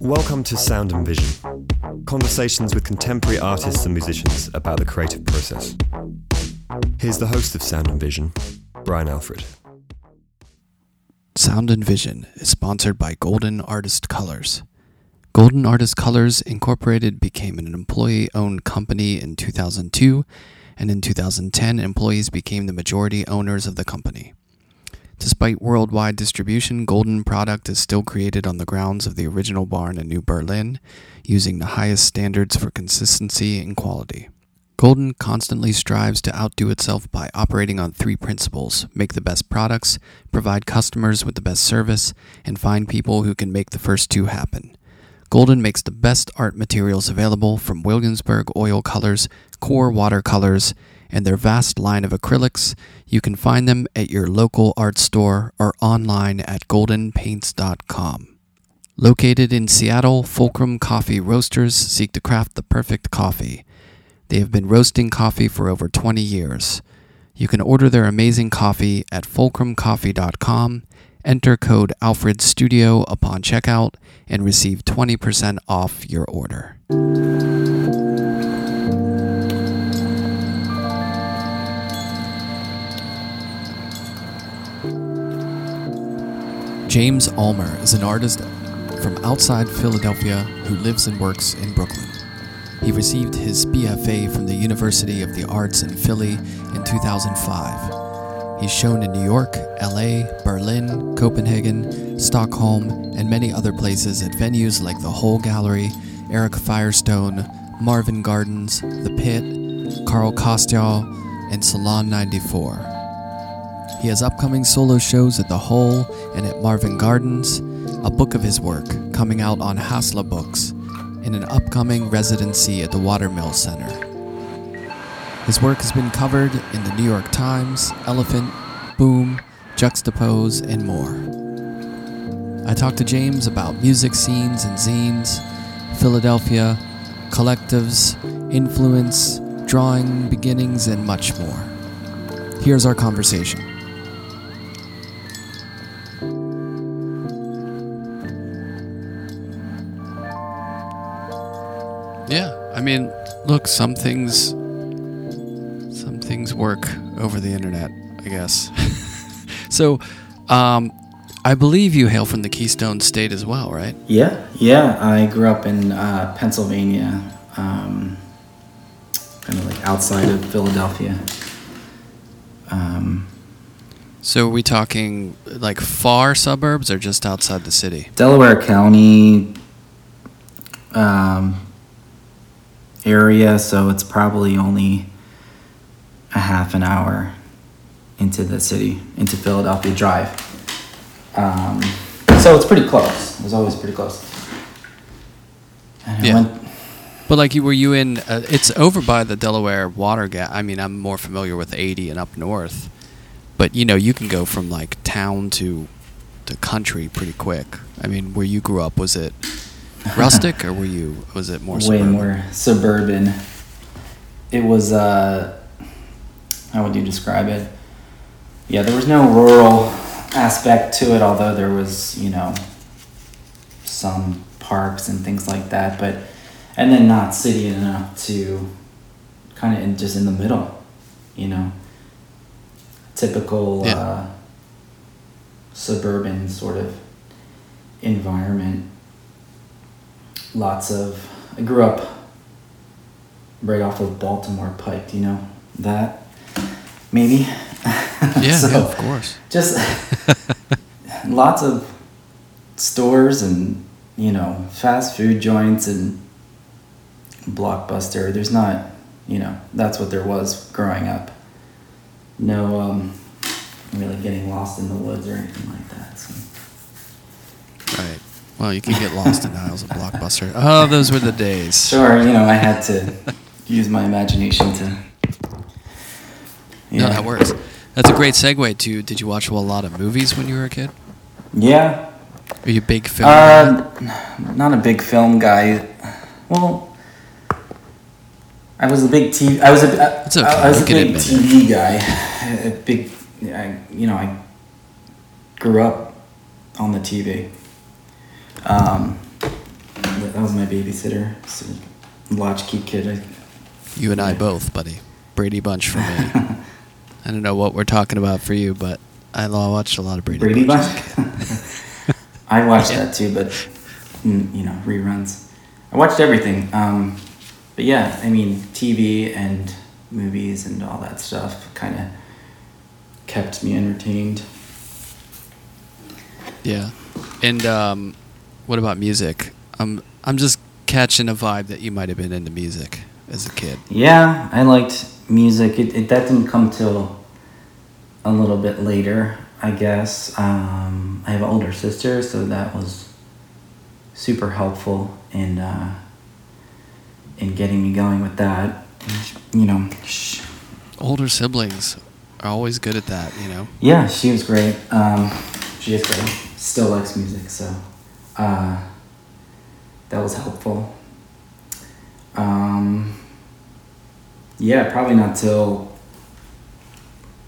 Welcome to Sound and Vision, conversations with contemporary artists and musicians about the creative process. Here's the host of Sound and Vision, Brian Alfred. Sound and Vision is sponsored by Golden Artist Colors. Golden Artist Colors Incorporated became an employee owned company in 2002, and in 2010, employees became the majority owners of the company. Despite worldwide distribution, Golden product is still created on the grounds of the original barn in New Berlin, using the highest standards for consistency and quality. Golden constantly strives to outdo itself by operating on three principles make the best products, provide customers with the best service, and find people who can make the first two happen. Golden makes the best art materials available from Williamsburg oil colors, QoR watercolors, and their vast line of acrylics. You can find them at your local art store or online at goldenpaints.com. Located in Seattle, Fulcrum Coffee Roasters seek to craft the perfect coffee. They have been roasting coffee for over 20 years. You can order their amazing coffee at fulcrumcoffee.com, enter code Alfred Studio upon checkout, and receive 20% off your order. James Ulmer is an artist from outside Philadelphia who lives and works in Brooklyn. He received his BFA from the University of the Arts in Philly in 2005. He's shown in New York, LA, Berlin, Copenhagen, Stockholm, and many other places at venues like the Hole Gallery, Eric Firestone, Marvin Gardens, The Pit, Carl Kostyal, and Salon 94. He has upcoming solo shows at The Hole and at Marvin Gardens, a book of his work coming out on Hassla Books, and an upcoming residency at the Watermill Center. His work has been covered in the New York Times, Elephant, Boom, Juxtapoz, and more. I talked to James about music scenes and zines, Philadelphia, collectives, influence, drawing beginnings, and much more. Here's our conversation. Yeah, I mean, look, some things, things work over the internet, I guess. so, um, I believe you hail from the Keystone State as well, right? Yeah, yeah. I grew up in uh, Pennsylvania, um, kind of like outside of Philadelphia. Um, so, are we talking like far suburbs or just outside the city? Delaware County, um, area, so it's probably only a half an hour into the city, into Philadelphia Drive. Um, so it's pretty close. It was always pretty close. And yeah. Went, but like, you were you in? Uh, it's over by the Delaware Water Gap. I mean, I'm more familiar with 80 and up north, but you know, you can go from like town to to country pretty quick. I mean, where you grew up, was it rustic, or were you? Was it more way suburban? more suburban? It was. Uh, how would you describe it? Yeah, there was no rural aspect to it, although there was, you know, some parks and things like that. But and then not city enough to kind of in, just in the middle, you know. Typical yeah. uh, suburban sort of environment lots of. I grew up right off of Baltimore Pike. Do you know that? Maybe. Yeah, so yeah of course. Just lots of stores and you know fast food joints and blockbuster. There's not, you know, that's what there was growing up. No, um, really getting lost in the woods or anything like that. So. Right. Well, you can get lost in aisles of Blockbuster. Oh, those were the days. Sure, you know, I had to use my imagination to. Yeah. No, that works. That's a great segue to. Did you watch a lot of movies when you were a kid? Yeah. Are you a big film? Uh, not a big film guy. Well, I was a big TV. I was a. It's okay, I, I was a big. TV guy. A big. I, you know, I grew up on the TV. Um, that that was my babysitter. So, latchkey kid. I, You and I both, buddy. Brady Bunch for me. I don't know what we're talking about for you, but I watched a lot of Brady, Brady Bunch. I watched that too, but mm, you know reruns. I watched everything. Um, but yeah, I mean TV and movies and all that stuff kind of kept me entertained. Yeah. And um, what about music? I'm I'm just catching a vibe that you might have been into music as a kid. Yeah, I liked music. It, it that didn't come till a little bit later, I guess. Um, I have an older sister, so that was super helpful in uh, in getting me going with that. You know, Older siblings are always good at that, you know. yeah, she was great. Um, she is great. Still likes music, so uh, that was helpful. Um, yeah, probably not till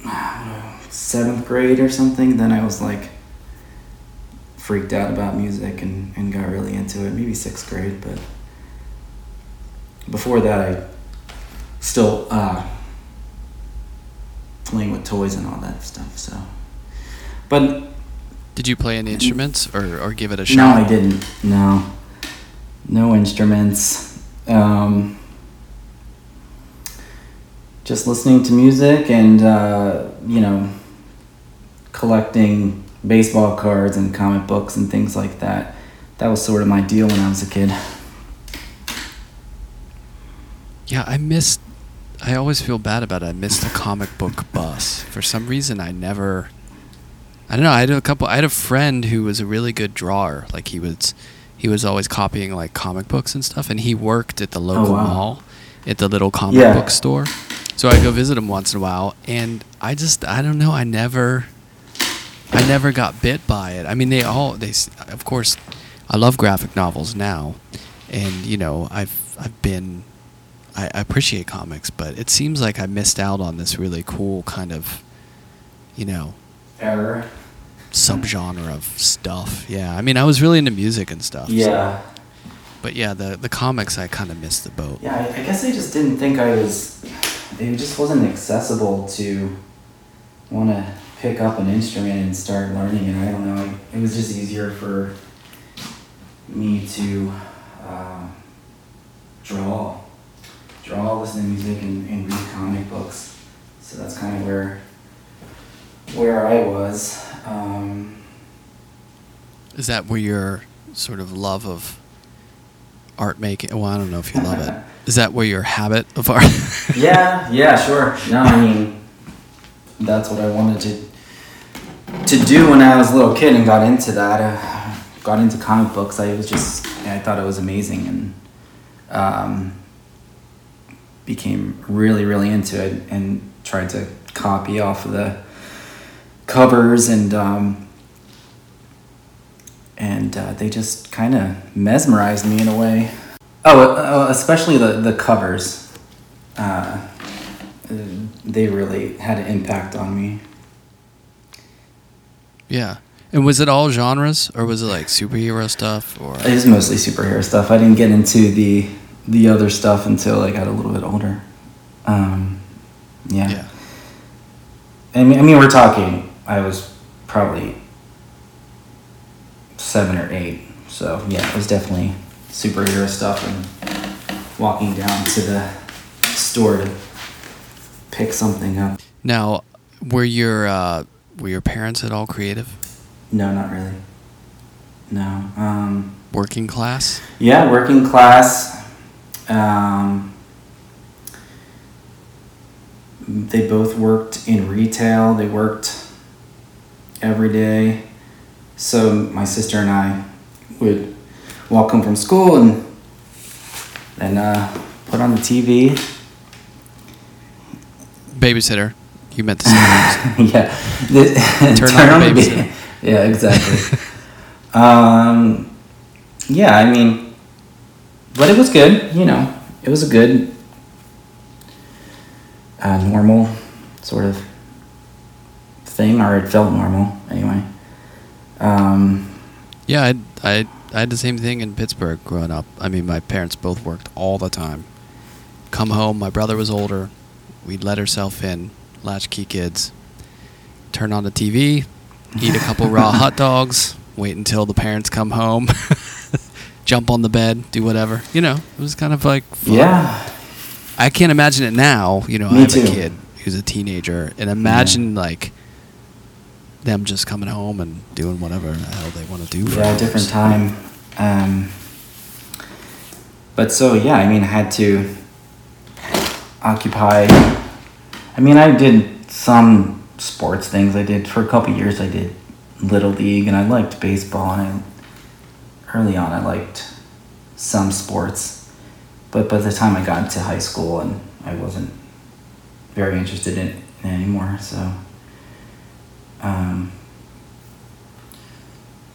I seventh grade or something. Then I was like freaked out about music and, and got really into it. Maybe sixth grade, but before that, I still uh, playing with toys and all that stuff. So, but Did you play any instruments or, or give it a shot? no, I didn't. No, no instruments. Um, just listening to music and uh, you know, collecting baseball cards and comic books and things like that. That was sort of my deal when I was a kid. Yeah, I missed. I always feel bad about it. I missed the comic book bus. For some reason, I never. I don't know. I had a couple. I had a friend who was a really good drawer. Like he was, he was always copying like comic books and stuff. And he worked at the local wow. mall, at the little comic Yeah. book store. So I go visit him once in a while, and I just I don't know. I never, I never got bit by it. I mean, they all they of course, I love graphic novels now, and you know I've I've been I, appreciate comics, but it seems like I missed out on this really cool kind of, you know, Error. subgenre of stuff. Yeah, I mean, I was really into music and stuff. so- Yeah. but yeah, the the comics I kind of missed the boat. Yeah, I, I guess I just didn't think I was. It just wasn't accessible to want to pick up an instrument and start learning it. I don't know. It was just easier for me to uh, draw, draw, listen to music, and, and read comic books. So that's kind of where where I was. Um, Is that where your sort of love of art making? Well, I don't know if you love it. Is that where your habit of art? yeah, yeah, sure. No, I mean, that's what I wanted to to do when I was a little kid and got into that. Uh, got into comic books. I was just, I thought it was amazing and um, became really, really into it and tried to copy off of the covers and um, and uh, they just kind of mesmerized me in a way. Oh, uh, especially the the covers. Uh, they really had an impact on me. yeah. And was it all genres, or was it like superhero stuff, or It was mostly superhero stuff. I didn't get into the the other stuff until I got a little bit older. Um, yeah. yeah? I mean, I mean, we're talking. I was probably seven or eight, so yeah, it was definitely superhero stuff and walking down to the store to pick something up. Now, were your uh, were your parents at all creative? No, not really. No. Um, Working class? yeah, working class. Um, they both worked in retail. They worked every day. So my sister and I would walk home from school and then uh, put on the TV. Babysitter. You meant to say yeah. The- Turn on the ba- Yeah, exactly. um, yeah, I mean, but it was good. You know, it was a good a normal sort of thing, or it felt normal anyway. Um, Yeah, I, I, I had the same thing in Pittsburgh growing up. I mean, my parents both worked all the time. Come home, my brother was older. We'd let ourselves in, latchkey kids, turn on the TV, eat a couple raw hot dogs, wait until the parents come home, jump on the bed, do whatever. You know, it was kind of like fun. yeah, I can't imagine it now. You know, I Me have too. a kid who's a teenager, and imagine like them just coming home and doing whatever the hell they want to do. for yeah, different time. Um, but so yeah, I mean, I had to occupy. I mean, I did some sports things. I did for a couple years. I did little league, and I liked baseball. And I, early on, I liked some sports, but by the time I got into high school, and I wasn't very interested in it anymore. So. Um,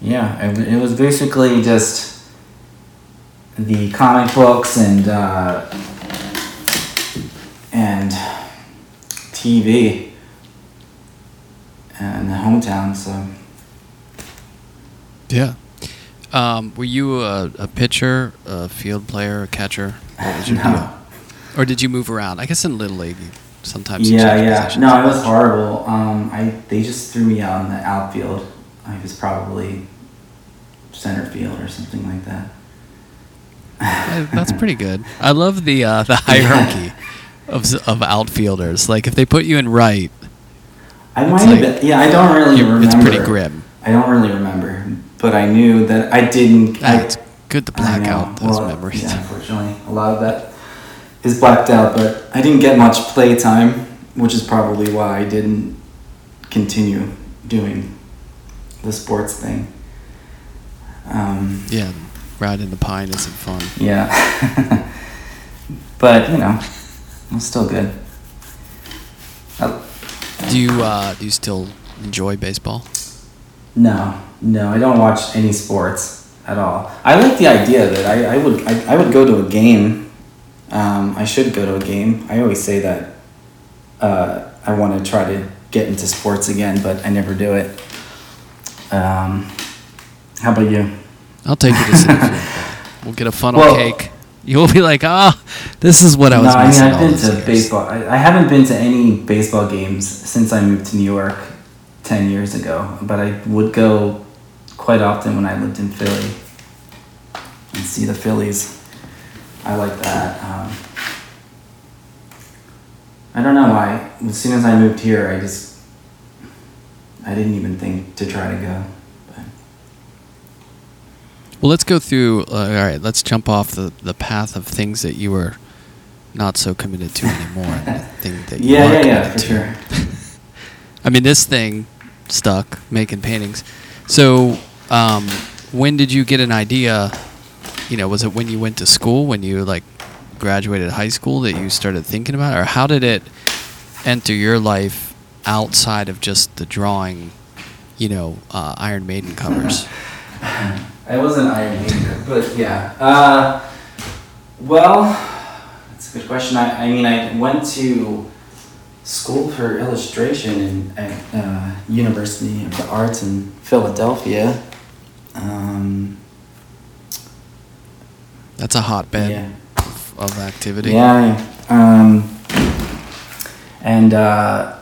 yeah, it, it was basically just the comic books and uh, and TV and the hometown. So Yeah. Um, were you a, a pitcher, a field player, a catcher? What was your No. deal? Or did you move around? I guess in little league, you, sometimes yeah, yeah. positions. No, it was horrible. Um, I they just threw me out in the outfield. I was probably center field or something like that. Uh, That's pretty good. I love the uh, the hierarchy of of outfielders. Like if they put you in right, I might have been. Yeah, I don't really remember. it's pretty grim. I don't really remember, but I knew that I didn't. I, Ah, it's good to black out those Well, memories. Yeah, unfortunately, a lot of that is blacked out. But I didn't get much play time, which is probably why I didn't continue doing the sports thing. Um, Yeah, riding the pine isn't fun. yeah, but you know, I'm still good. I, Do you uh, do you still enjoy baseball? No, no, I don't watch any sports at all. I like the idea that I, I would I, I would go to a game. Um, I should go to a game. I always say that uh, I want to try to get into sports again, but I never do it. Um, how about you? I'll take you to Citi Field. We'll get a funnel Well- cake. You'll be like, ah, this is what I was no, I mean missing I've been to years." baseball. I, I haven't been to any baseball games since I moved to New York ten years ago, but I would go quite often when I lived in Philly and see the Phillies. I like that. Um, I don't know why. As soon as I moved here, I just I didn't even think to try to go. But Well, let's go through. Uh, all right, let's jump off the, the path of things that you were not so committed to anymore. thing that you yeah, yeah, yeah, for to. sure. I mean, this thing stuck making paintings. So, um, when did you get an idea? You know, was it when you went to school, when you like graduated high school, that you started thinking about, it? or how did it enter your life outside of just the drawing? You know, uh, Iron Maiden covers. I wasn't Iron Maiden, but yeah. Uh, well, that's a good question. I, I mean, I went to school for illustration in, at uh, University of the Arts in Philadelphia. Um, That's a hotbed yeah. of, of activity. Yeah. yeah. Um, and uh,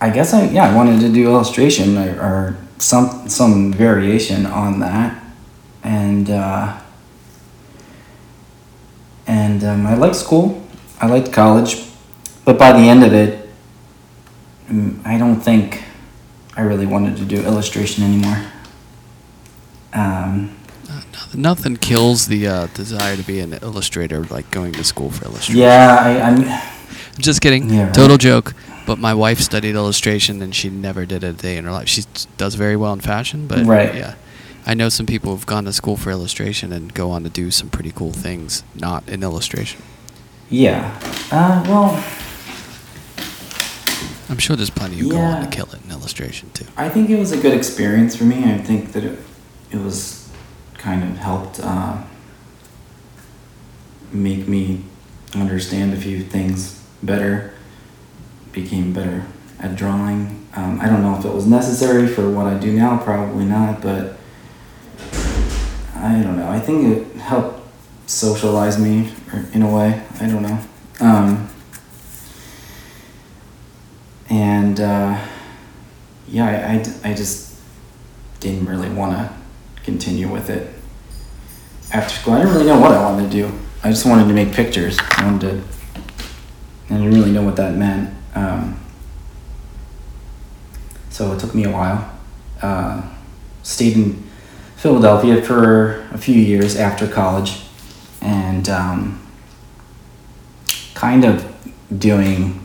I guess I yeah I wanted to do illustration or, or some some variation on that, and uh, and um, I liked school. I liked college, but by the end of it, mm, I don't think I really wanted to do illustration anymore. Um, Nothing, kills the uh, desire to be an illustrator like going to school for illustration. yeah, I, I'm. Just kidding. Yeah, right. Total joke. But my wife studied illustration and she never did a day in her life. She does very well in fashion, but Right. yeah. I know some people who've gone to school for illustration and go on to do some pretty cool things, not in illustration. Yeah. Uh, well, I'm sure there's plenty who go on to Yeah. kill it in illustration too. I think it was a good experience for me. I think that it, it was kind of helped uh, make me understand a few things better, became better at drawing. Um, I don't know if it was necessary for what I do now, probably not, but I don't know. I think it helped socialize me in a way. I don't know. Um, and uh, yeah, I, I, I just didn't really want to continue with it after school. I didn't really know what I wanted to do. I just wanted to make pictures. I wanted to. I didn't really know what that meant. Um, so it took me a while. Uh, stayed in Philadelphia for a few years after college, and um, kind of doing.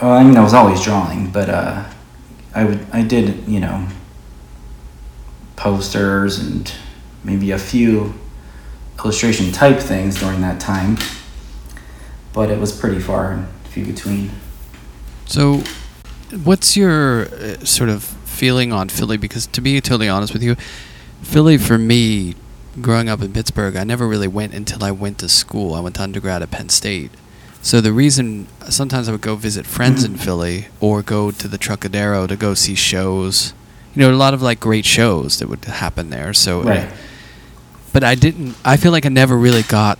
Well, I mean, I was always drawing, but uh, I would I did you know posters and maybe a few illustration type things during that time, but it was pretty far and few between. So, what's your uh, sort of feeling on Philly? Because to be totally honest with you, Philly for me, growing up in Pittsburgh, I never really went until I went to school. I went to undergrad at Penn State. So the reason sometimes I would go visit friends in Philly or go to the Trocadero to go see shows. You know, a lot of like great shows that would happen there. So, Right. but I didn't. I feel like I never really got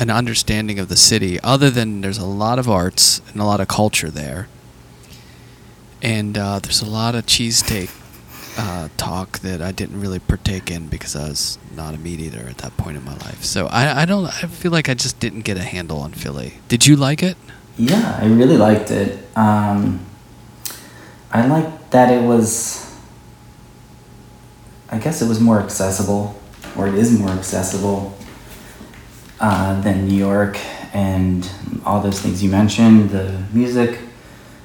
an understanding of the city, other than there's a lot of arts and a lot of culture there, and uh, there's a lot of cheesesteak uh, talk that I didn't really partake in because I was not a meat eater at that point in my life. So I, I don't. I feel like I just didn't get a handle on Philly. Did you like it? Yeah, I really liked it. Um, I liked that it was. I guess it was more accessible, or it is more accessible uh, than New York, and all those things you mentioned. The music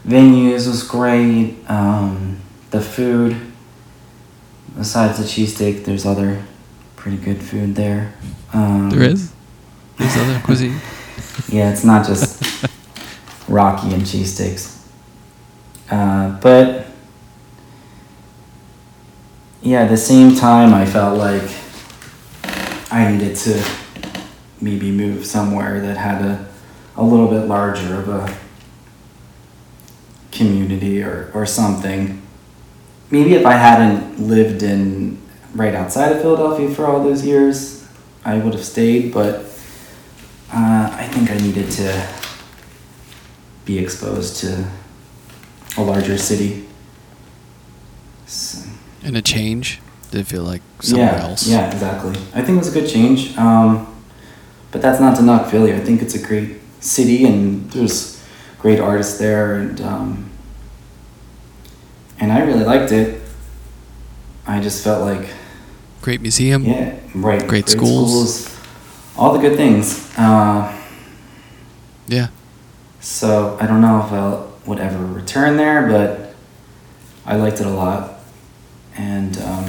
venues was great. Um, the food, besides the cheesesteak, there's other pretty good food there. Um, There is. There's other cuisine. yeah, it's not just Rocky and cheesesteaks. Uh, but yeah, at the same time, I felt like I needed to maybe move somewhere that had a, a little bit larger of a community or, or something. Maybe if I hadn't lived in right outside of Philadelphia for all those years, I would have stayed, but uh, I think I needed to be exposed to a larger city. So, And a change. Did it feel like somewhere yeah, else? Yeah, exactly. I think it was a good change. Um, but that's not to knock Philly. I think it's a great city, and there's great artists there, and um, and I really liked it. I just felt like Great museum. yeah, right. Great schools. schools, all the good things. Uh, Yeah. So I don't know if I would ever return there, but I liked it a lot, and um,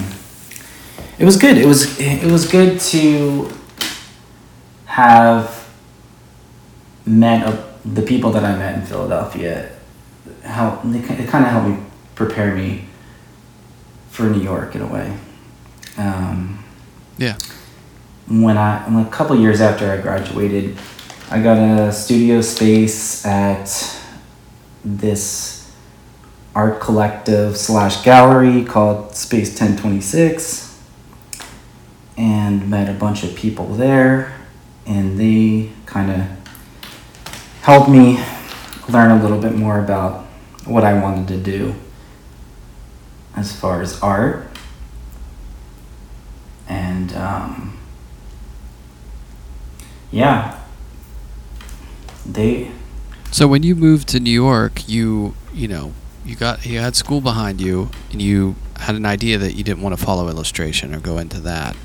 it was good. It was it was good to have met a, the people that I met in Philadelphia. How it kind of helped me prepare me for New York in a way. Um, Yeah. when I a couple years after I graduated, I got a studio space at this art collective slash gallery called Space Ten Twenty Six, and met a bunch of people there, and they kind of helped me learn a little bit more about what I wanted to do as far as art. And um, yeah. They So when you moved to New York, you you know you got you had school behind you, and you had an idea that you didn't want to follow illustration or go into that.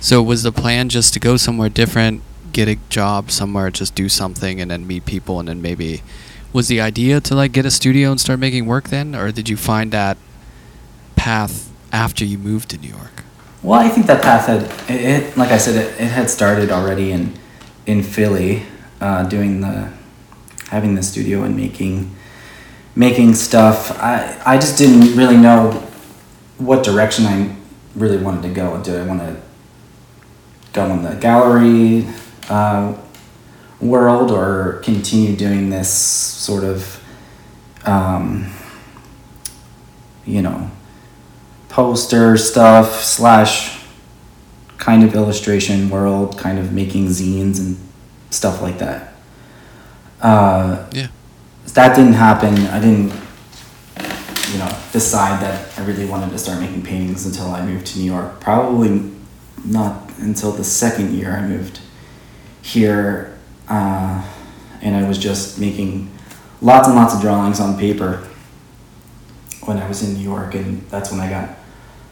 So was the plan just to go somewhere different, get a job somewhere, just do something, and then meet people, and then maybe was the idea to like get a studio and start making work then, or did you find that path after you moved to New York? well i think that path had it, it like i said it, it had started already in in philly uh, doing the having the studio and making making stuff i i just didn't really know what direction i really wanted to go Do i want to go in the gallery uh, world or continue doing this sort of, um, you know, poster stuff slash kind of illustration world, kind of making zines and stuff like that. Uh, Yeah. That didn't happen. I didn't, you know, decide that I really wanted to start making paintings until I moved to New York. Probably not until the second year I moved here, uh, and I was just making lots and lots of drawings on paper when I was in New York, and that's when I got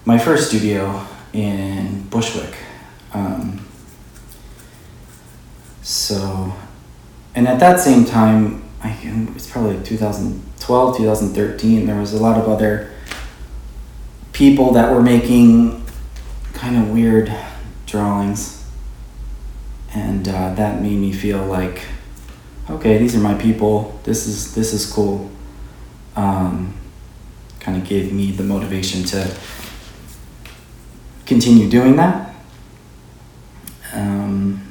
my first studio in Bushwick. Um, so, and at that same time, I can, it's probably 2012, 2013, there was a lot of other people that were making kind of weird drawings. And uh, that made me feel like, okay, these are my people. This is this is cool. Um, kind of gave me the motivation to continue doing that. Um,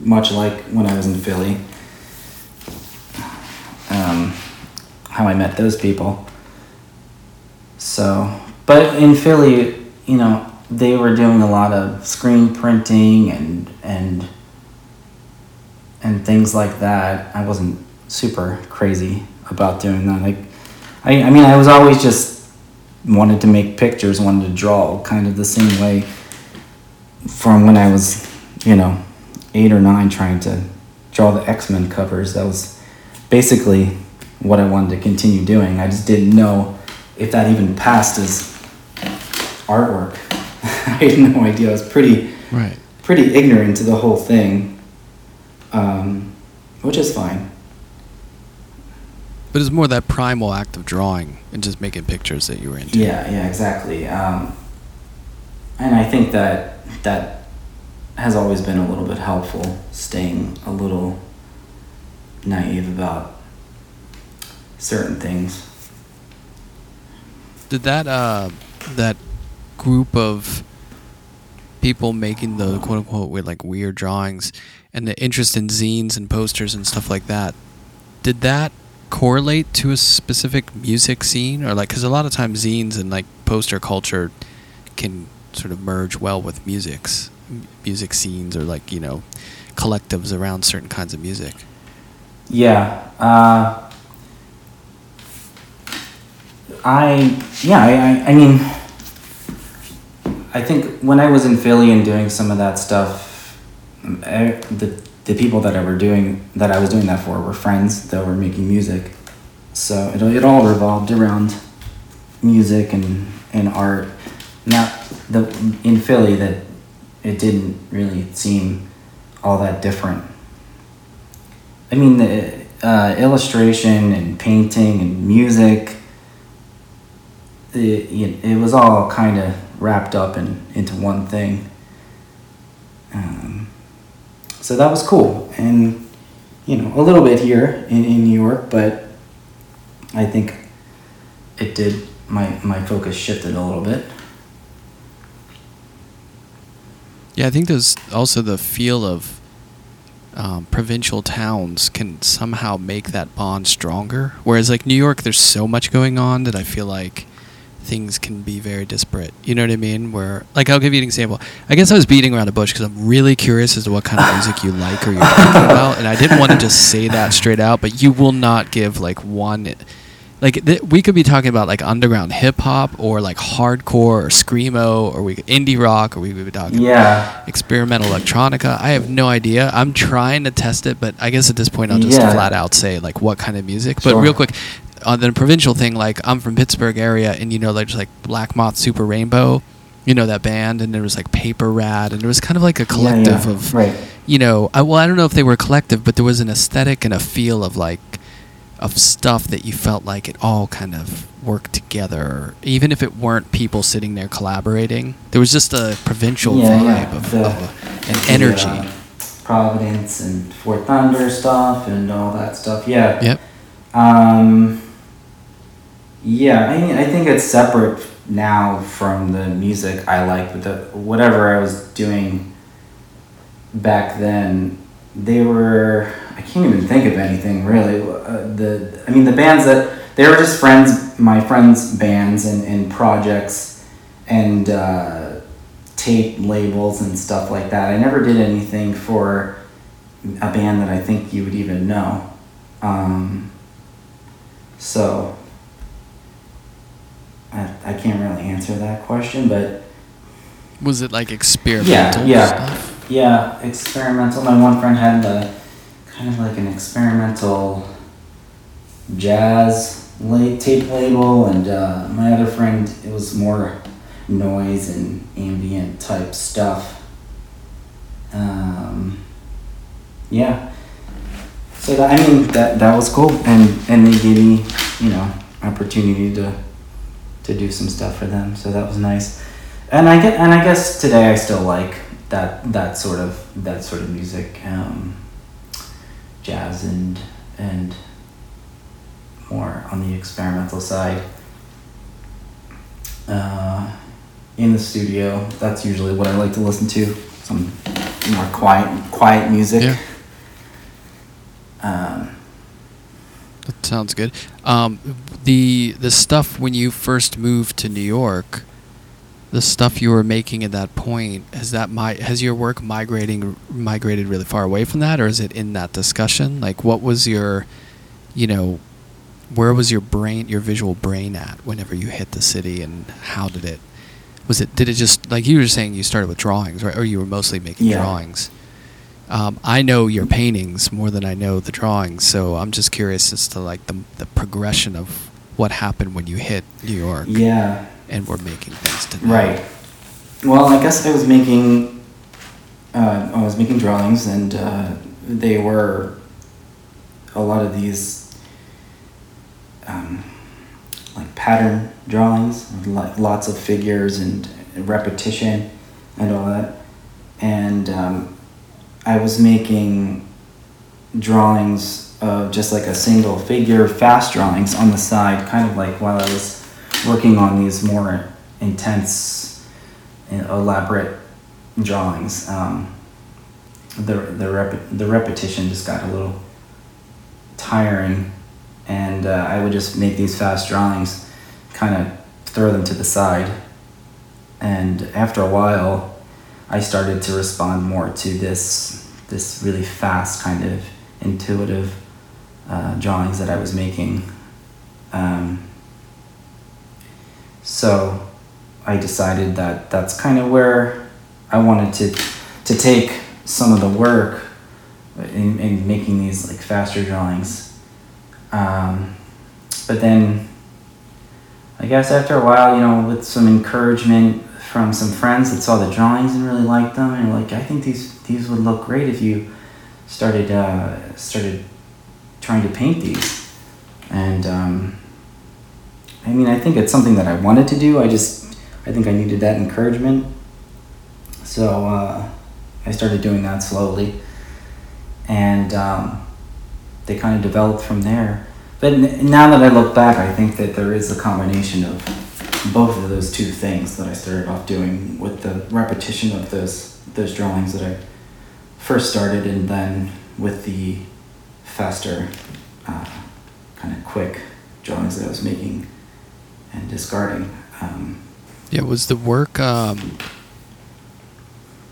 much like when I was in Philly, um, how I met those people. So, but in Philly, you know, they were doing a lot of screen printing and and and things like that. I wasn't super crazy about doing that. Like, I, I mean, I was always just wanted to make pictures, wanted to draw, kind of the same way from when I was, you know, eight or nine, trying to draw the X Men covers. That was basically what I wanted to continue doing. I just didn't know if that even passed as artwork. I had no idea. I was pretty Right. pretty ignorant to the whole thing, um, which is fine. But it's more that primal act of drawing and just making pictures that you were into. Yeah, yeah, exactly. Um, and I think that that has always been a little bit helpful, staying a little naive about certain things. Did that uh that group of people making the quote unquote with like weird drawings and the interest in zines and posters and stuff like that, did that correlate to a specific music scene or like because a lot of times zines and like poster culture can sort of merge well with musics music scenes or like you know collectives around certain kinds of music Yeah. Uh, I yeah I, I I mean I think when I was in Philly and doing some of that stuff, I, the the people that I were doing that I was doing that for were friends that were making music, so it it all revolved around music and and art. Now the in Philly that it didn't really seem all that different. I mean, the uh, illustration and painting and music, it, it was all kind of wrapped up in, into one thing. Um, so that was cool. And, you know, a little bit here in, in New York, but I think it did, my, my focus shifted a little bit. Yeah, I think there's also the feel of um, provincial towns can somehow make that bond stronger. Whereas, like New York, there's so much going on that I feel like things can be very disparate. You know what I mean? Where, like, I'll give you an example. I guess I was beating around the bush because I'm really curious as to what kind of music you like or you're talking about, and I didn't want to just say that straight out. But you will not give like one. Like th- we could be talking about like underground hip hop or like hardcore or screamo or we indie rock or we could be talking Yeah. experimental electronica. I have no idea. I'm trying to test it, but I guess at this point I'll just Yeah. flat out say like what kind of music. But real quick, on the provincial thing, like I'm from Pittsburgh area, and you know, like just like Black Moth Super Rainbow, you know that band, and there was like Paper Rad, and there was kind of like a collective yeah, yeah. of Right. you know, I, well, I don't know if they were collective, but there was an aesthetic and a feel of like of stuff that you felt like it all kind of worked together, even if it weren't people sitting there collaborating. There was just a provincial Yeah, vibe yeah, of, the- of an the, energy. uh, Providence and Fort Thunder stuff and all that stuff. Yeah. Yep. Um, yeah, I mean, I think it's separate now from the music I like, but the, whatever I was doing back then, they were I can't even think of anything really. Uh, the I mean the bands that they were just friends, my friends' bands and, and projects, and uh, tape labels and stuff like that. I never did anything for a band that I think you would even know. Um, so I, I can't really answer that question, but Was it like experimental yeah. stuff? yeah, experimental. My one friend had a kind of like an experimental jazz late tape label, and uh, my other friend it was more noise and ambient type stuff. Um, yeah. So that, I mean that that was cool, and and they gave me you know opportunity to to do some stuff for them, so that was nice. And I get and I guess today I still like that that sort of that sort of music, um, jazz and and more on the experimental side. Uh, in the studio, that's usually what I like to listen to. Some more quiet quiet music. Yeah. Um, That sounds good. Um, the the stuff when you first moved to New York, the stuff you were making at that point has that my has your work migrating migrated really far away from that, or is it in that discussion? Like, what was your, you know, where was your brain, your visual brain at whenever you hit the city, and how did it? Was it did it just like you were saying you started with drawings, right? Or you were mostly making Yeah. drawings. Um, I know your paintings more than I know the drawings, so I'm just curious as to like the the progression of what happened when you hit New York yeah. And were making things to now. Right. Well, I guess I was making, uh, I was making drawings, and uh, they were a lot of these, um, like pattern drawings, lots of figures and repetition, and all that. And um, I was making drawings of just like a single figure, fast drawings on the side, kind of like while I was working on these more intense, elaborate drawings. Um, the the rep- the repetition just got a little tiring, and uh, I would just make these fast drawings, kind of throw them to the side, and after a while, I started to respond more to this this really fast kind of intuitive uh, drawings that I was making. Um, so I decided that that's kind of where I wanted to to take some of the work in, in making these like faster drawings. Um, but then I guess after a while, you know, with some encouragement from some friends that saw the drawings and really liked them, and like, I think these these would look great if you started uh, started trying to paint these. And um, I mean, I think it's something that I wanted to do. I just I think I needed that encouragement. So uh, I started doing that slowly, and um, they kind of developed from there. But n- now that I look back, I think that there is a combination of both of those two things that I started off doing with the repetition of those those drawings that I first started, and then with the faster, uh, kind of quick drawings that I was making and discarding. Um, Yeah, was the work, um,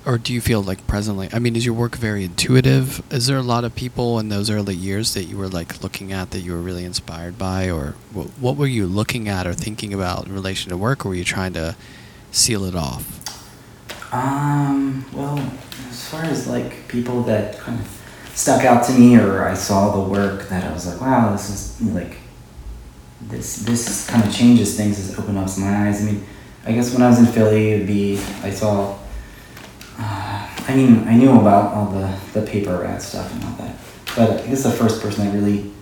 or do you feel like presently? I mean, is your work very intuitive? Is there a lot of people in those early years that you were like looking at that you were really inspired by, or what, what were you looking at or thinking about in relation to work, or were you trying to seal it off? Um, well, as far as like people that kind of stuck out to me or I saw the work that I was like, wow, this is like this this kind of changes things, this opens up my eyes. I mean, I guess when I was in Philly, it'd be I saw. Uh, I mean, I knew about all the the Paper Rad stuff and all that, but I guess the first person that really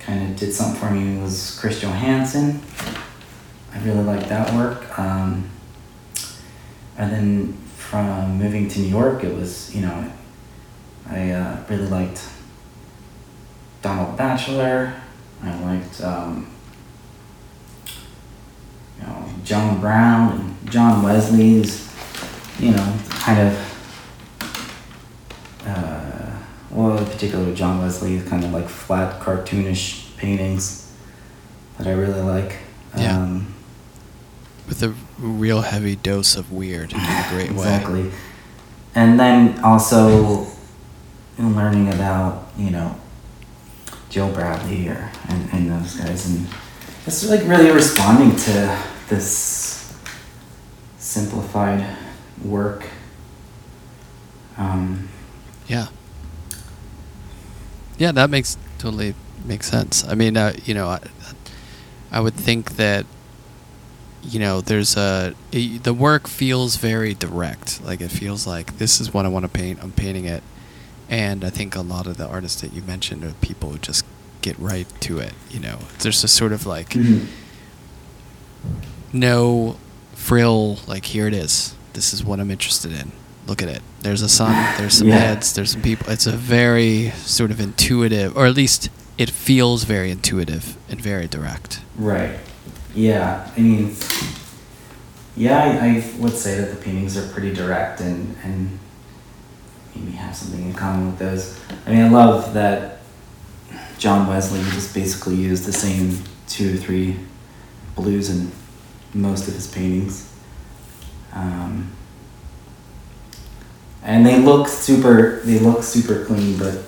kind of did something for me was Chris Johanson. I really liked that work. Um, and then from moving to New York, it was, you know, I uh, really liked Donald Baechler. I liked, um, you know, John Brown and John Wesley's, you know, kind of uh, well, in particular John Wesley, kind of like flat cartoonish paintings that I really like. Yeah. Um, With a real heavy dose of weird in a great way. exactly. And then also in learning about, you know, Joe Bradley or and, and those guys and it's like really responding to this simplified work. Um, Yeah. Yeah, that makes totally makes sense. I mean, uh, you know, I, I would think that you know, there's a i the work feels very direct. Like it feels like this is what I want to paint. I'm painting it, and I think a lot of the artists that you mentioned are people who just get right to it. You know, there's a sort of like mhm. no frill. Like here it is. This is what I'm interested in. Look at it. There's a sun. There's some Yeah. heads. There's some people. It's a very sort of intuitive, or at least it feels very intuitive and very direct. Right. Yeah. I mean, yeah, I, I would say that the paintings are pretty direct and, and maybe have something in common with those. I mean, I love that John Wesley just basically used the same two or three blues in most of his paintings. Um, and they look super, they look super clean, but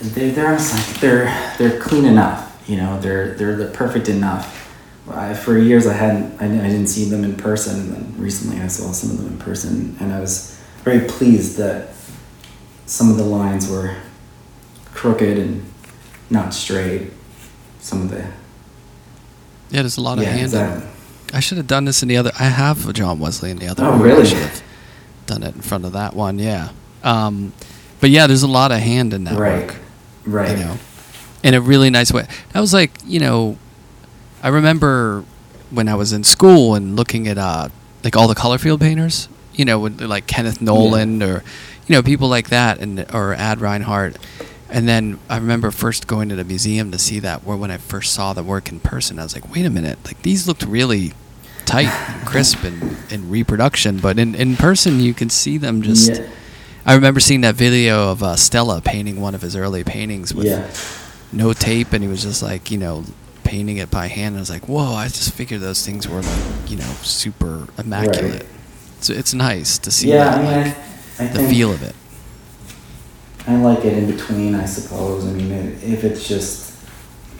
they're they're like they're they're clean enough. You know, they're they're the perfect enough. I, for years, I hadn't I, I didn't see them in person, and then recently I saw some of them in person, and I was very pleased that some of the lines were crooked and not straight. Some of the Yeah, there's a lot of yeah, hand. in exactly. I should have done this in the other. I have a John Wesley in the other. Oh. I really? should have done it in front of that one. Yeah. Um, but yeah, there's a lot of hand in that Right. work. Right. You know, in a really nice way. That was like you know, I remember when I was in school and looking at uh like all the color field painters. You know, with like Kenneth Noland or you know people like that, and or Ad Reinhardt. And then I remember first going to the museum to see that. Where when I first saw the work in person, I was like, "Wait a minute! Like these looked really tight, and crisp, and in reproduction, but in in person you can see them just." Yeah. I remember seeing that video of uh, Stella painting one of his early paintings with Yeah. no tape, and he was just like, you know, painting it by hand. And I was like, whoa! I just figured those things were like, you know, super immaculate. Right. So it's nice to see Yeah, that, I mean, like, I, I the feel of it. I like it in between, I suppose. I mean, if it's just,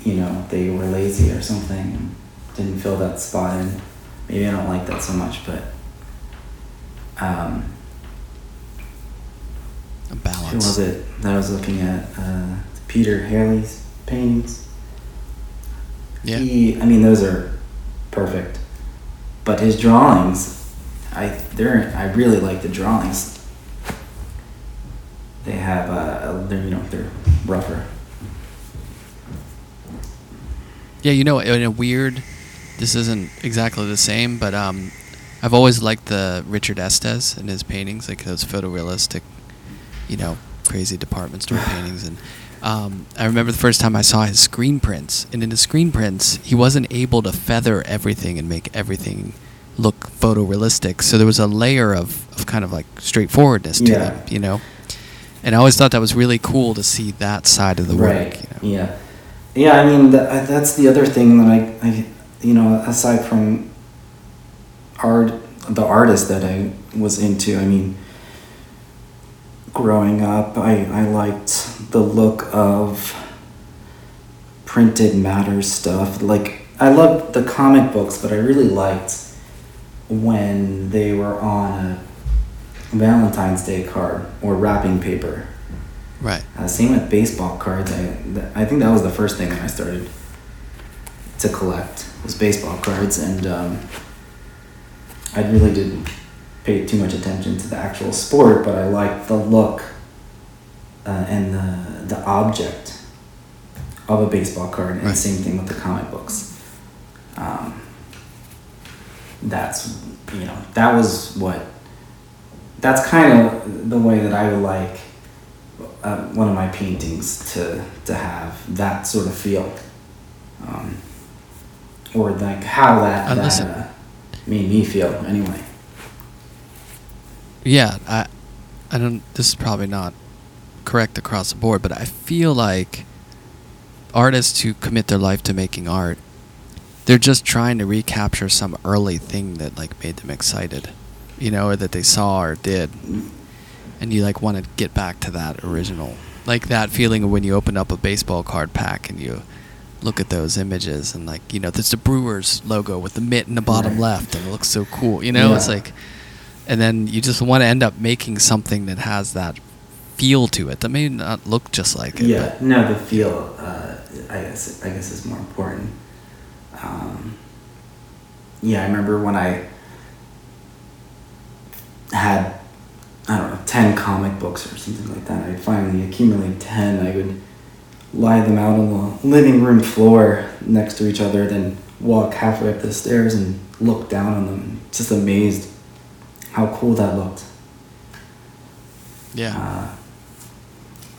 you know, they were lazy or something, and didn't fill that spot in, maybe I don't like that so much. But um, A who balance. was it that I was looking at? Uh, Peter Halley's paintings. Yeah. He, I mean, those are perfect. But his drawings, I they're I really like the drawings. They have uh, they're you know they're rougher. Yeah, you know, in a weird, this isn't exactly the same, but um, I've always liked the Richard Estes and his paintings, like those photorealistic, you know, crazy department store paintings. And um, I remember the first time I saw his screen prints, and in his screen prints, he wasn't able to feather everything and make everything look photorealistic. So there was a layer of, of kind of like straightforwardness to Yeah. them, you know. And I always thought that was really cool to see that side of the right. work. You know? Yeah. Yeah. I mean that, I- that's the other thing that I, I you know aside from art the artist that I was into. I mean growing up I, I liked the look of printed matter stuff like I loved the comic books but I really liked when they were on a Valentine's Day card or wrapping paper Right. uh, same with baseball cards I, th- I think that was the first thing that I started to collect was baseball cards and um, I really didn't pay too much attention to the actual sport, but I liked the look uh, and the the object of a baseball card, and Right. same thing with the comic books. Um, that's you know that was what that's kind of the way that I would like uh, one of my paintings to to have that sort of feel, um, or like how that, Uh, that uh, made me feel anyway. Yeah, I, I don't. This is probably not correct across the board, but I feel like artists who commit their life to making art, they're just trying to recapture some early thing that like made them excited, you know, or that they saw or did, and you like want to get back to that original, like that feeling of when you open up a baseball card pack and you look at those images and like you know there's the Brewers logo with the mitt in the bottom Right. left and it looks so cool, you know, it's like, and then you just want to end up making something that has that feel to it that may not look just like it. Yeah, no, the feel. Uh, I guess I guess is more important. Um, yeah, I remember when I had I don't know ten comic books or something like that. I'd finally accumulate ten. I would lie them out on the living room floor next to each other, then walk halfway up the stairs and look down on them. Just amazed how cool that looked. yeah. Uh,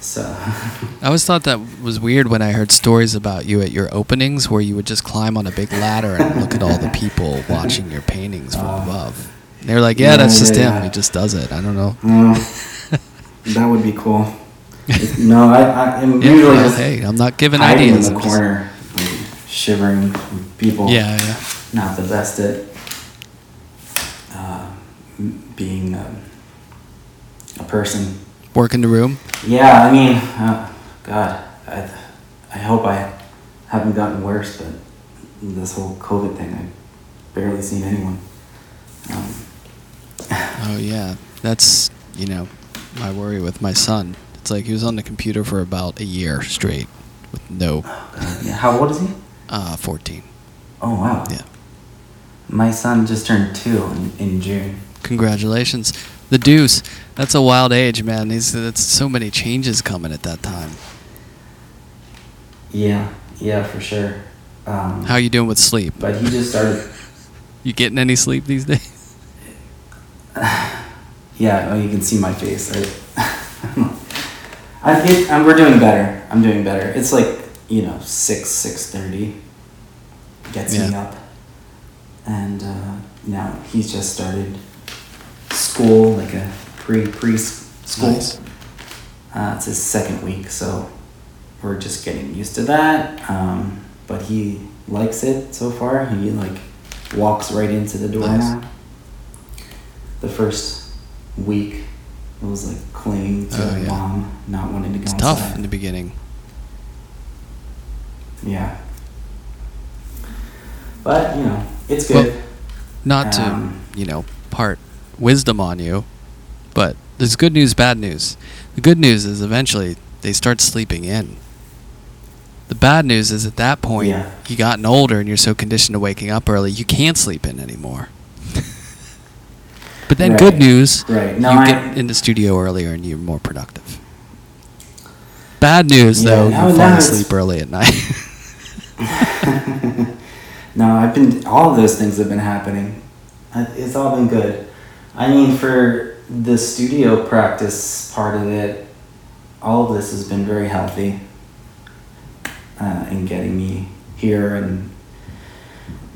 so. I always thought that was weird when I heard stories about you at your openings where you would just climb on a big ladder and look at all the people watching your paintings from Uh, above. And they're like, yeah, yeah, that's just yeah, him. He just does it. I don't know. Uh, that would be cool. no, I, I am usually just hey, I'm not giving ideas. in the I'm corner, shivering people. yeah, yeah. Not the best at uh, being um, a person. Work in the room. Yeah, I mean, uh, God, I, I hope I haven't gotten worse, but this whole COVID thing, I've barely seen anyone. Um, Oh yeah, that's you know my worry with my son. It's like he was on the computer for about a year straight with no yeah, how old is he? uh, 14. Oh, wow. Yeah. My son just turned two in, in June. Congratulations, the deuce. That's a wild age, man. He's that's so many changes coming at that time. Yeah, yeah, for sure. Um, How you doing with sleep? But he just started. You getting any sleep these days? Yeah, oh, you can see my face. I, I it, I'm, we're doing better. I'm doing better. It's like you know six six thirty. Gets me up, and uh, now he's just started school, like a pre pre school. Nice. Uh, it's his second week, so we're just getting used to that. Um, but he likes it so far. He like walks right into the door Nice. now. The first week, it was like clinging to Oh, yeah. mom, not wanting to go It's outside. tough in the beginning. Yeah. But you know, it's good. Not to Um, you know part wisdom on you, but there's good news, bad news. The good news is eventually they start sleeping in. The bad news is at that point Yeah. you gotten older and you're so conditioned to waking up early you can't sleep in anymore. but then good news, Right. No, you I- get in the studio earlier and you're more productive. Bad news Yeah, though, you fall asleep early at night. no, I've been. All of those things have been happening. It's all been good. I mean, for the studio practice part of it, all of this has been very healthy. Uh, in getting me here and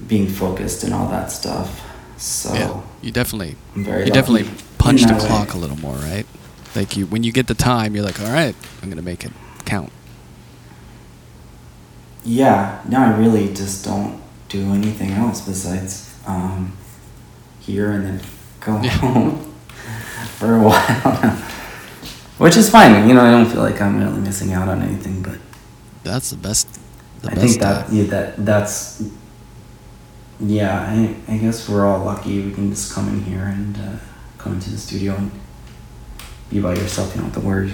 being focused and all that stuff. So yeah, you definitely you definitely punch the that way. clock a little more, right? Like you, when you get the time, you're like, all right, I'm gonna make it count. Yeah, no, I really just don't do anything else besides um, here and then go home for a while. Which is fine, you know. I don't feel like I'm really missing out on anything, but That's the best. The I best. think that time. yeah, that that's yeah. I, I guess we're all lucky we can just come in here and uh, come into the studio and be by yourself. You don't have to worry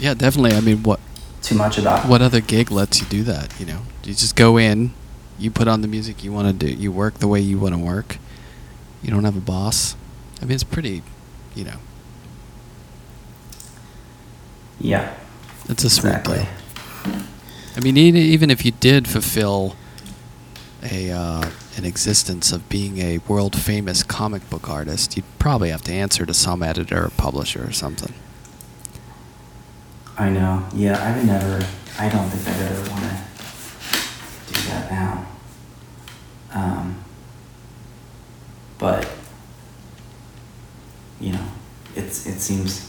yeah, definitely. I mean, what too much about what other gig lets you do that? You know, you just go in, you put on the music you want to do, you work the way you want to work. You don't have a boss. I mean, it's pretty. You know, Yeah, it's a sweet exactly. deal. I mean, even if you did fulfill a uh, an existence of being a world famous comic book artist, you'd probably have to answer to some editor or publisher or something. I know. Yeah, I would never. I don't think I'd ever want to do that now. Um, but you know, it's it seems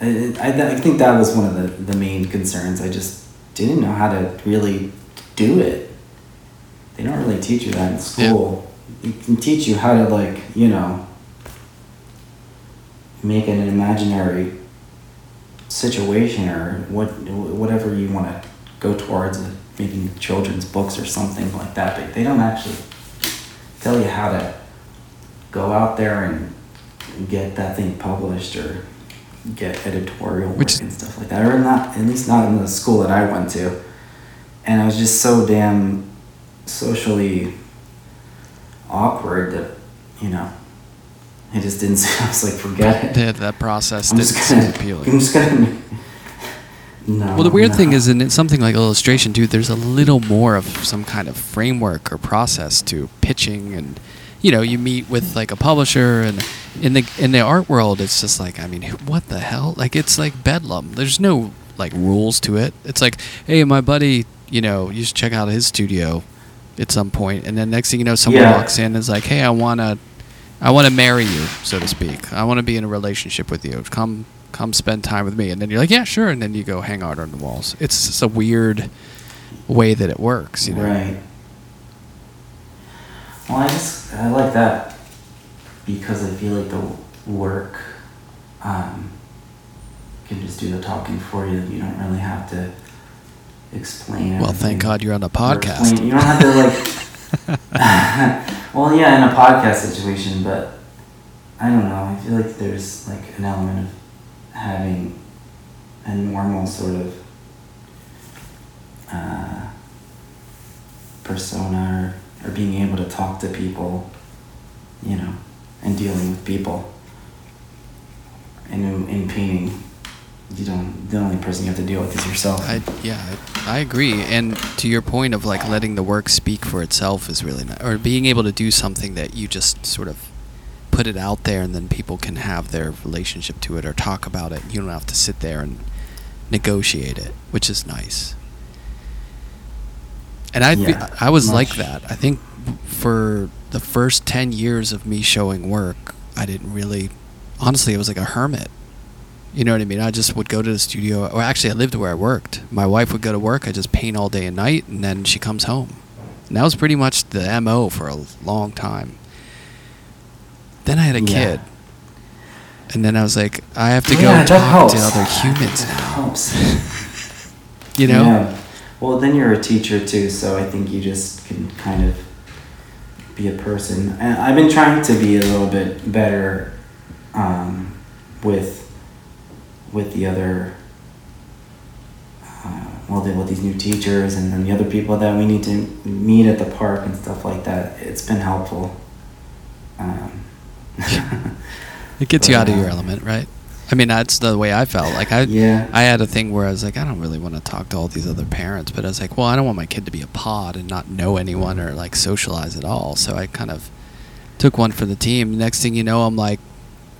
I, I, I think that was one of the, the main concerns. I just didn't know how to really do it. They don't really teach you that in school. Yeah. It can teach you how to like, you know, make an imaginary situation or what whatever you want to go towards making children's books or something like that but they don't actually tell you how to go out there and get that thing published or get editorial work Which, and stuff like that or not at least not in the school that I went to and I was just so damn socially awkward that you know it just didn't. I was like, forget it. Yeah, that process I'm didn't seem appealing. I'm just gonna. No, well, the weird no. thing is, in something like illustration, too, there's a little more of some kind of framework or process to pitching, and you know, you meet with like a publisher, and in the in the art world, it's just like, I mean, what the hell? Like, it's like bedlam. There's no like rules to it. It's like, hey, my buddy, you know, you should check out his studio at some point, and then next thing you know, someone yeah. walks in and is like, hey, I wanna I want to marry you, so to speak. I want to be in a relationship with you. Come, come, spend time with me. And then you're like, yeah, sure. And then you go hang out on the walls. It's just a weird way that it works, you know. Right. Well, I just I like that because I feel like the work um, can just do the talking for you. You don't really have to explain. Well, thank God you're on a podcast. You don't have to like. well, yeah, in a podcast situation, but I don't know. I feel like there's like an element of having a normal sort of uh, persona or, or being able to talk to people, you know, and dealing with people. And in, in painting, you don't the only person you have to deal with is yourself. I, yeah I, I, agree. And to your point of like letting the work speak for itself is really nice or being able to do something that you just sort of put it out there and then people can have their relationship to it or talk about it. You don't have to sit there and negotiate it which is nice and I yeah, I was much. like that I think for the first 10 years of me showing work I didn't really honestly I was like a hermit you know what I mean? I just would go to the studio, or actually, I lived where I worked. My wife would go to work. I just paint all day and night, and then she comes home. And that was pretty much the mo for a long time. Then I had a yeah. kid, and then I was like, I have to yeah, go talk helps. to other humans now. You know? Well, then you're a teacher too, so I think you just can kind of be a person. And I've been trying to be a little bit better um, with with the other, uh, well, with these new teachers and then the other people that we need to meet at the park and stuff like that. It's been helpful. Um, it gets but, you out of your uh, element, right? I mean, that's the way I felt. Like I, yeah. I had a thing where I was like, I don't really want to talk to all these other parents, but I was like, well, I don't want my kid to be a pod and not know anyone or like socialize at all. So I kind of took one for the team. Next thing you know, I'm like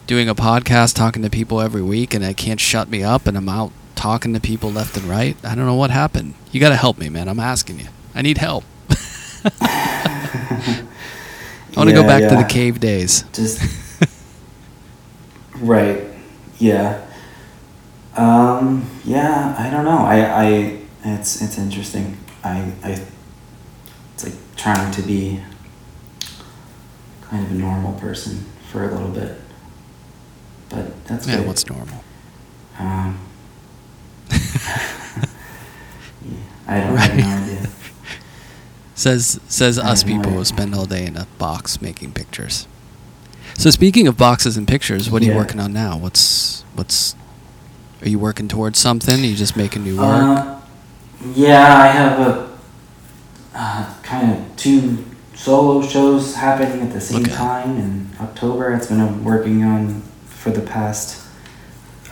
doing a podcast, talking to people every week, and I can't shut me up, and I'm out talking to people left and right. I don't know what happened. You got to help me, man. I'm asking you. I need help. I want to yeah, go back yeah. to the cave days. Just right, yeah, um, yeah. I don't know. I, I, it's it's interesting. I, I, it's like trying to be kind of a normal person for a little bit but that's yeah. good. What's normal? Um, yeah, I don't right. have no idea. says says us people who spend all day in a box making pictures. So speaking of boxes and pictures, what are yeah. you working on now? What's what's are you working towards something? Are you just making new work? Uh, yeah, I have a uh, kind of two solo shows happening at the same okay. time in October. It's been working on for the past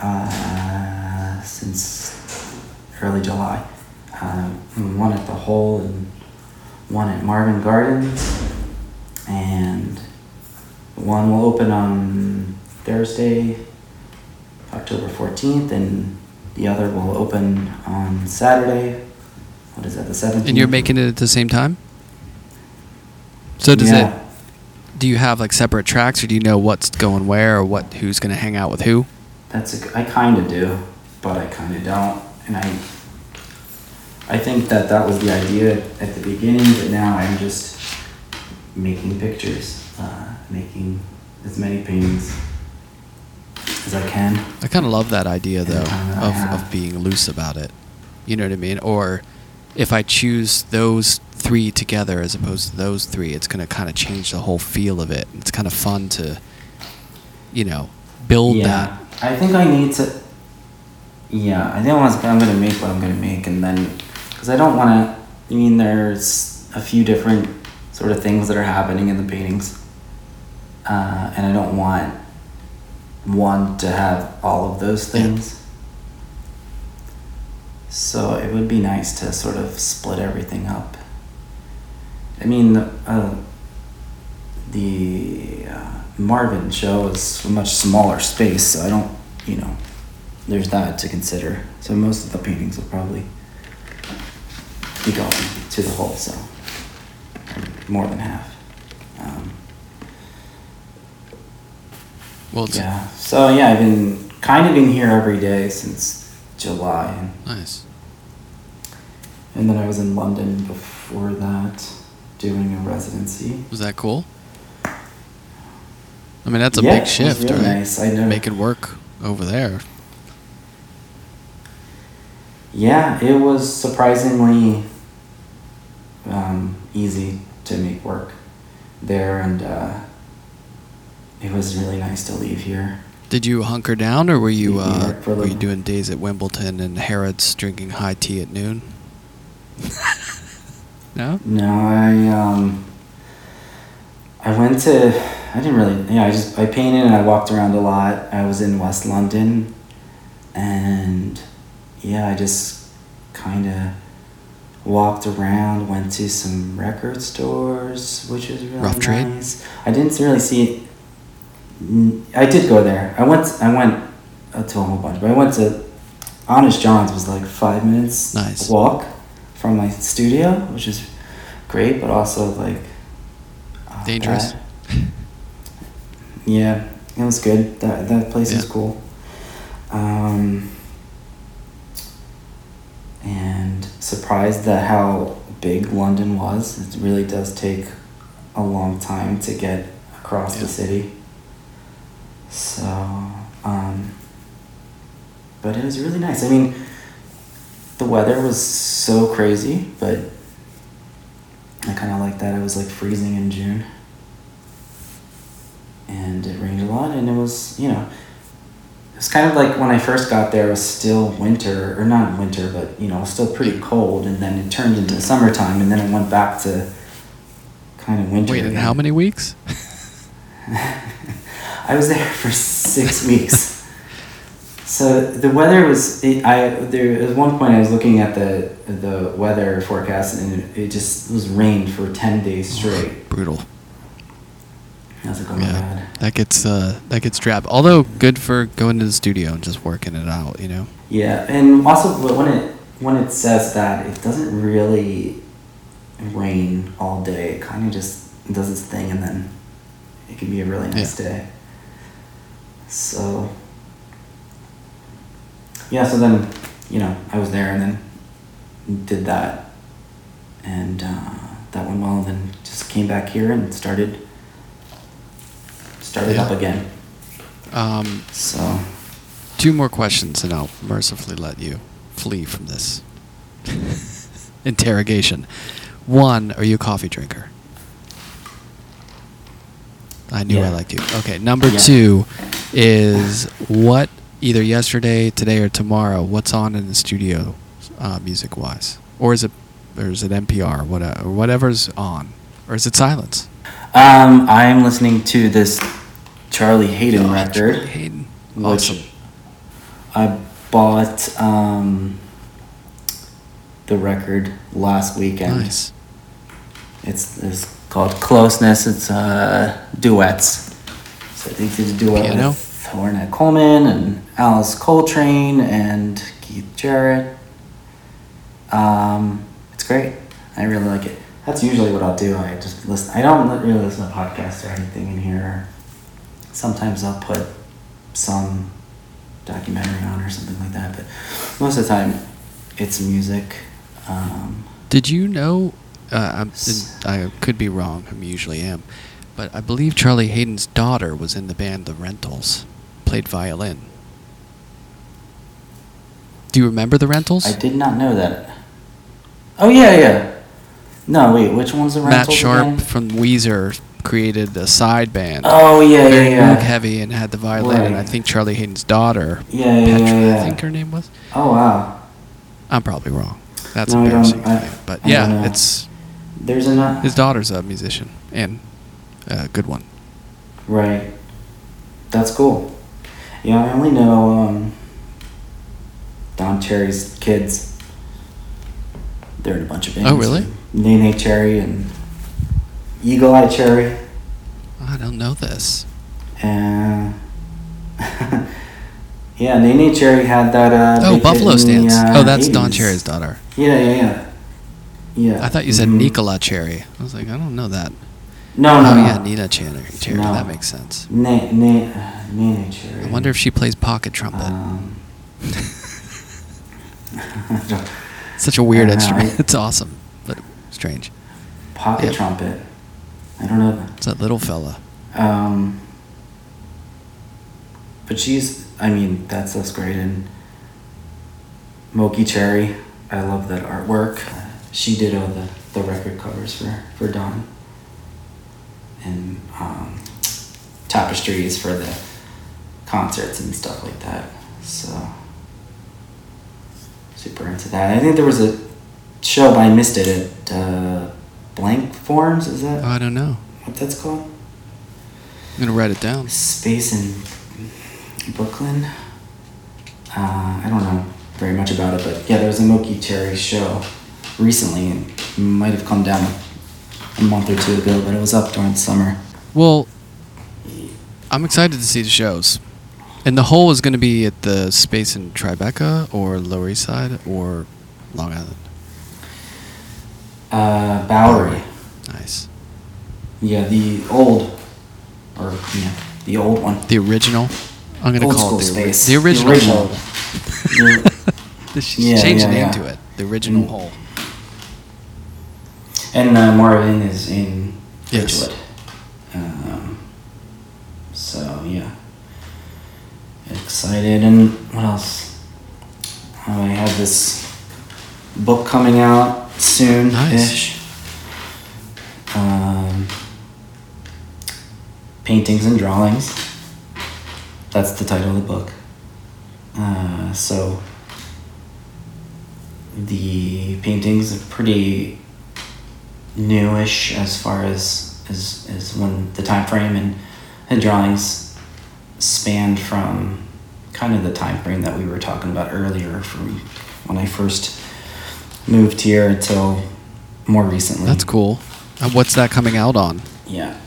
uh, since early July. Um, one at the Hole and one at Marvin Gardens, and one will open on Thursday, October fourteenth, and the other will open on Saturday. What is that? The seventeenth. And you're making it at the same time. So does yeah. it do you have like separate tracks or do you know what's going where or what who's going to hang out with who that's a, I kind of do, but I kind of don't, and I. I think that that was the idea at the beginning, but now I'm just making pictures, making as many paintings as I can. I kind of love that idea though I of, of being loose about it. You know what I mean? Or if I choose those three together as opposed to those three, it's going to kind of change the whole feel of it. It's kind of fun to, you know, build yeah, I think I need to. Yeah, I think I was, I'm gonna make what I'm gonna make, and then because I don't want to. I mean, there's a few different sort of things that are happening in the paintings, uh, and I don't want one to have all of those Yeah. things. So it would be nice to sort of split everything up. I mean, uh, the uh, Marvin show is a much smaller space, so I don't, you know, there's that to consider. So most of the paintings will probably be going to the Hole, so more than half. Um. Well, yeah. So yeah, I've been kind of been here every day since July, nice. and then I was in London before that, doing a residency. Was that cool? I mean, that's a Yeah, big shift, really right? nice. I never- Make it work over there. Yeah, it was surprisingly um, easy to make work there, and uh, it was really nice to leave here. Did you hunker down, or were you uh, were you doing days at Wimbledon and Harrods drinking high tea at noon? no. No, I um, I went to. I didn't really. Yeah, I just I painted and I walked around a lot. I was in West London, and yeah, I just kind of walked around. Went to some record stores, which was really Rough Trade? nice. I didn't really see. I did go there. I went. I went to a whole bunch, but I went to. Honest Jon's was like five minutes Nice. walk from my studio, which is great, but also like uh, Dangerous. bad. Yeah, it was good. That that place is cool. Um, and surprised at how big London was. It really does take a long time to get across Yeah. the city. So, um, but it was really nice. I mean, the weather was so crazy, but I kind of like that. It was like freezing in June. And it rained a lot, and it was, you know, it was kind of like when I first got there, it was still winter, or not winter, but, you know, still pretty cold, and then it turned into summertime, and then it went back to kind of winter. Wait, in again. how many weeks? I was there for six weeks. So the weather was. It, I there at one point I was looking at the the weather forecast and it, it just was rained for ten days straight. Brutal. I was like, oh Yeah, that gets uh, that gets drab. Although good for going to the studio and just working it out. You know. Yeah, and also when it when it says that it doesn't really rain all day. It kind of just does its thing and then it can be a really nice day. So yeah, so then you know I was there and then did that, and uh, that went well. And then just came back here and started started Yeah. up again. Um, So two more questions, and I'll mercifully let you flee from this interrogation. One, are you a coffee drinker? I knew I liked you. Okay. Number Yeah. two is what either yesterday, today, or tomorrow. What's on in the studio, uh, music wise, or is it, or is it NPR, or whatever, or whatever's on, or is it silence? Um, I'm listening to this Charlie Haden Oh, record, Charlie Haden. Awesome. I bought um, the record last weekend. Nice. It's, it's called Closeness. It's uh, duets. So they did a duet Piano? Ornette Coleman and Alice Coltrane and Keith Jarrett. Um, it's great. I really like it. That's usually what I'll do. I just listen. I don't really listen to podcasts or anything in here. Sometimes I'll put some documentary on or something like that. But most of the time, it's music. Um, Did you know? Uh, I could be wrong. I usually am, but I believe Charlie Haden's daughter was in the band The Rentals, played violin. Do you remember The Rentals? I did not know that. Oh yeah, yeah. No, wait. Which one's the Matt Sharp again? from Weezer created a side band. Oh yeah, very yeah, moog yeah. heavy and had the violin, and I think Charlie Haden's daughter, Yeah, yeah, Petra, yeah, yeah. I think her name was. Oh wow. I'm probably wrong. That's No, embarrassing. I- but I yeah, it's There's enough. his daughter's a musician and a good one. Right. That's cool. Yeah, I only know um, Don Cherry's kids. They're in a bunch of bands. Oh, really? Neneh Cherry and Eagle Eye Cherry. I don't know this. And yeah, Neneh Cherry had that. Uh, oh, Buffalo in the, Stance. uh, oh, that's Don Cherry's daughter. Yeah, yeah, yeah. Yeah. I thought you said Mhm. Nicola Cherry. I was like, I don't know that. No, no, oh no. yeah, Nina Cherry. Cherry. No. That makes sense. Na- na- Neneh Cherry. I wonder if she plays pocket trumpet. Um, Such a weird know, instrument. It's awesome, but strange. pocket trumpet. I don't know. It's that little fella. Um, but she's, I mean, that's that's great. And Moki Cherry, I love that artwork. She did all the, the record covers for, for Don. And um, tapestries for the concerts and stuff like that. So, super into that. I think there was a show, but I missed it at uh, Blank Forms. Is that Oh, I don't know. what that's called? I'm gonna write it down. space in Brooklyn. Uh, I don't know very much about it, but yeah, there was a Moki Cherry show recently, and might have come down a month or two ago, but it was up during the summer. Well, I'm excited to see the shows. And the Hole is going to be at the space in Tribeca or Lower East Side or Long Island. Uh, Bowery. Nice. Yeah, the old, or yeah, the old one. The original. I'm going to Old call it the, space. the original. original. hole. Yeah. Changed yeah, the name yeah. to it. The original Mm. hole. And uh, Marvin is in Yes. Ridgewood. Um, so yeah, excited. And what else? Oh, I have this book coming out soon. Nice. Um, paintings and drawings. That's the title of the book. Uh, so the paintings are pretty newish as far as as, as when the time frame and, and drawings spanned from kind of the time frame that we were talking about earlier from when I first moved here until more recently. That's cool. Uh, what's that coming out on? Yeah.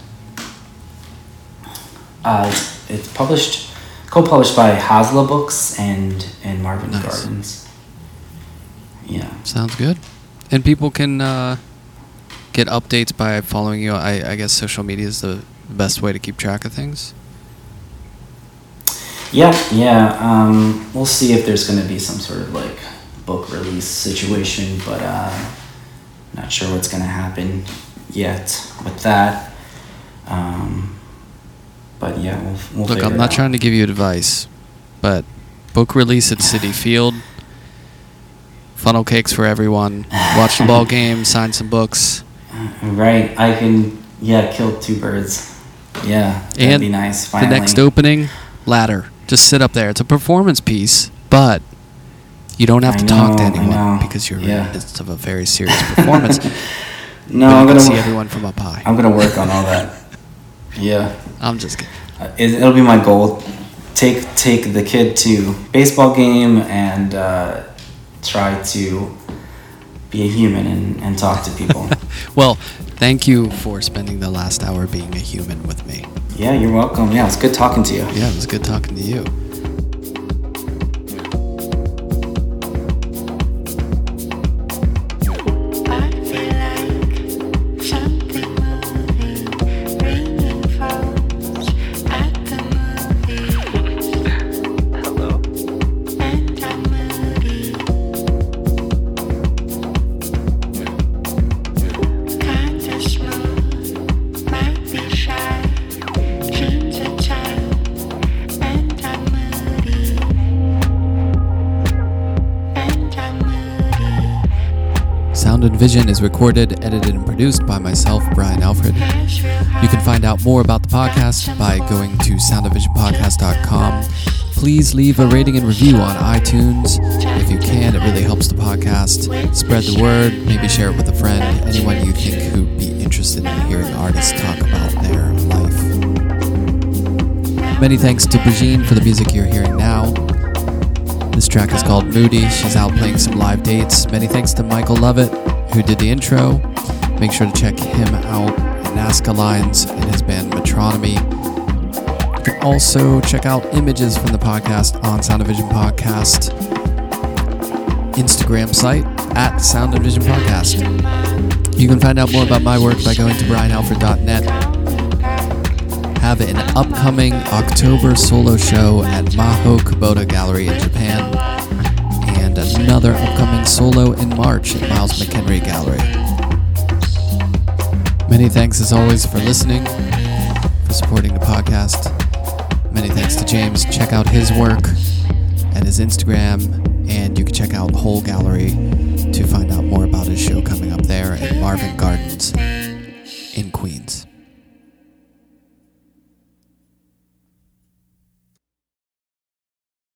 Uh, it's, it's published, co-published by Hassla Books and and Marvin Nice. Gardens. Yeah. Sounds good. And people can uh, get updates by following you. I, I guess social media is the best way to keep track of things. Yeah, yeah. Um, we'll see if there's going to be some sort of like book release situation, but uh, not sure what's going to happen yet with that. Um, but yeah, we'll, we'll Look, I'm not trying to give you advice, but book release at Citi Field, funnel cakes for everyone, watch the ball game, sign some books. Right, I can yeah kill two birds. Yeah, that'd And be nice. The next opening, ladder. Just sit up there. It's a performance piece, but you don't have I to talk to anyone because you're in the midst of a very serious performance. No, I'm gonna see everyone from up high. I'm gonna work on all that. Yeah, I'm just kidding. Uh, it, it'll be my goal. Take take the kid to baseball game and uh, try to be a human and, and talk to people. Well, thank you for spending the last hour being a human with me. yeah, you're welcome. Yeah, it's good talking to you. Yeah, it was good talking to you. Vision is recorded, edited, and produced by myself, Brian Alfred. You can find out more about the podcast by going to soundofvisionpodcast.com. Please leave a rating and review on iTunes. If you can, it really helps the podcast. Spread the word, maybe share it with a friend, anyone you think who'd be interested in hearing artists talk about their life. Many thanks to Brigitte for the music you're hearing now. This track is called Moody. She's out playing some live dates. Many thanks to Michael Lovett, who did the intro. Make sure to check him out Nazca Lines and his band Metronomy. You can also check out images from the podcast on Sound of Vision Podcast Instagram site at Sound of Vision Podcast. You can find out more about my work by going to brianalfred.net. Have an upcoming October solo show at Maho Kubota Gallery in Japan, another upcoming solo in March at Miles McEnery Gallery. Many thanks as always for listening, for supporting the podcast. Many thanks to James. Check out his work and his Instagram, and you can check out the Hole Gallery to find out more about his show coming up there at Marvin Gardens.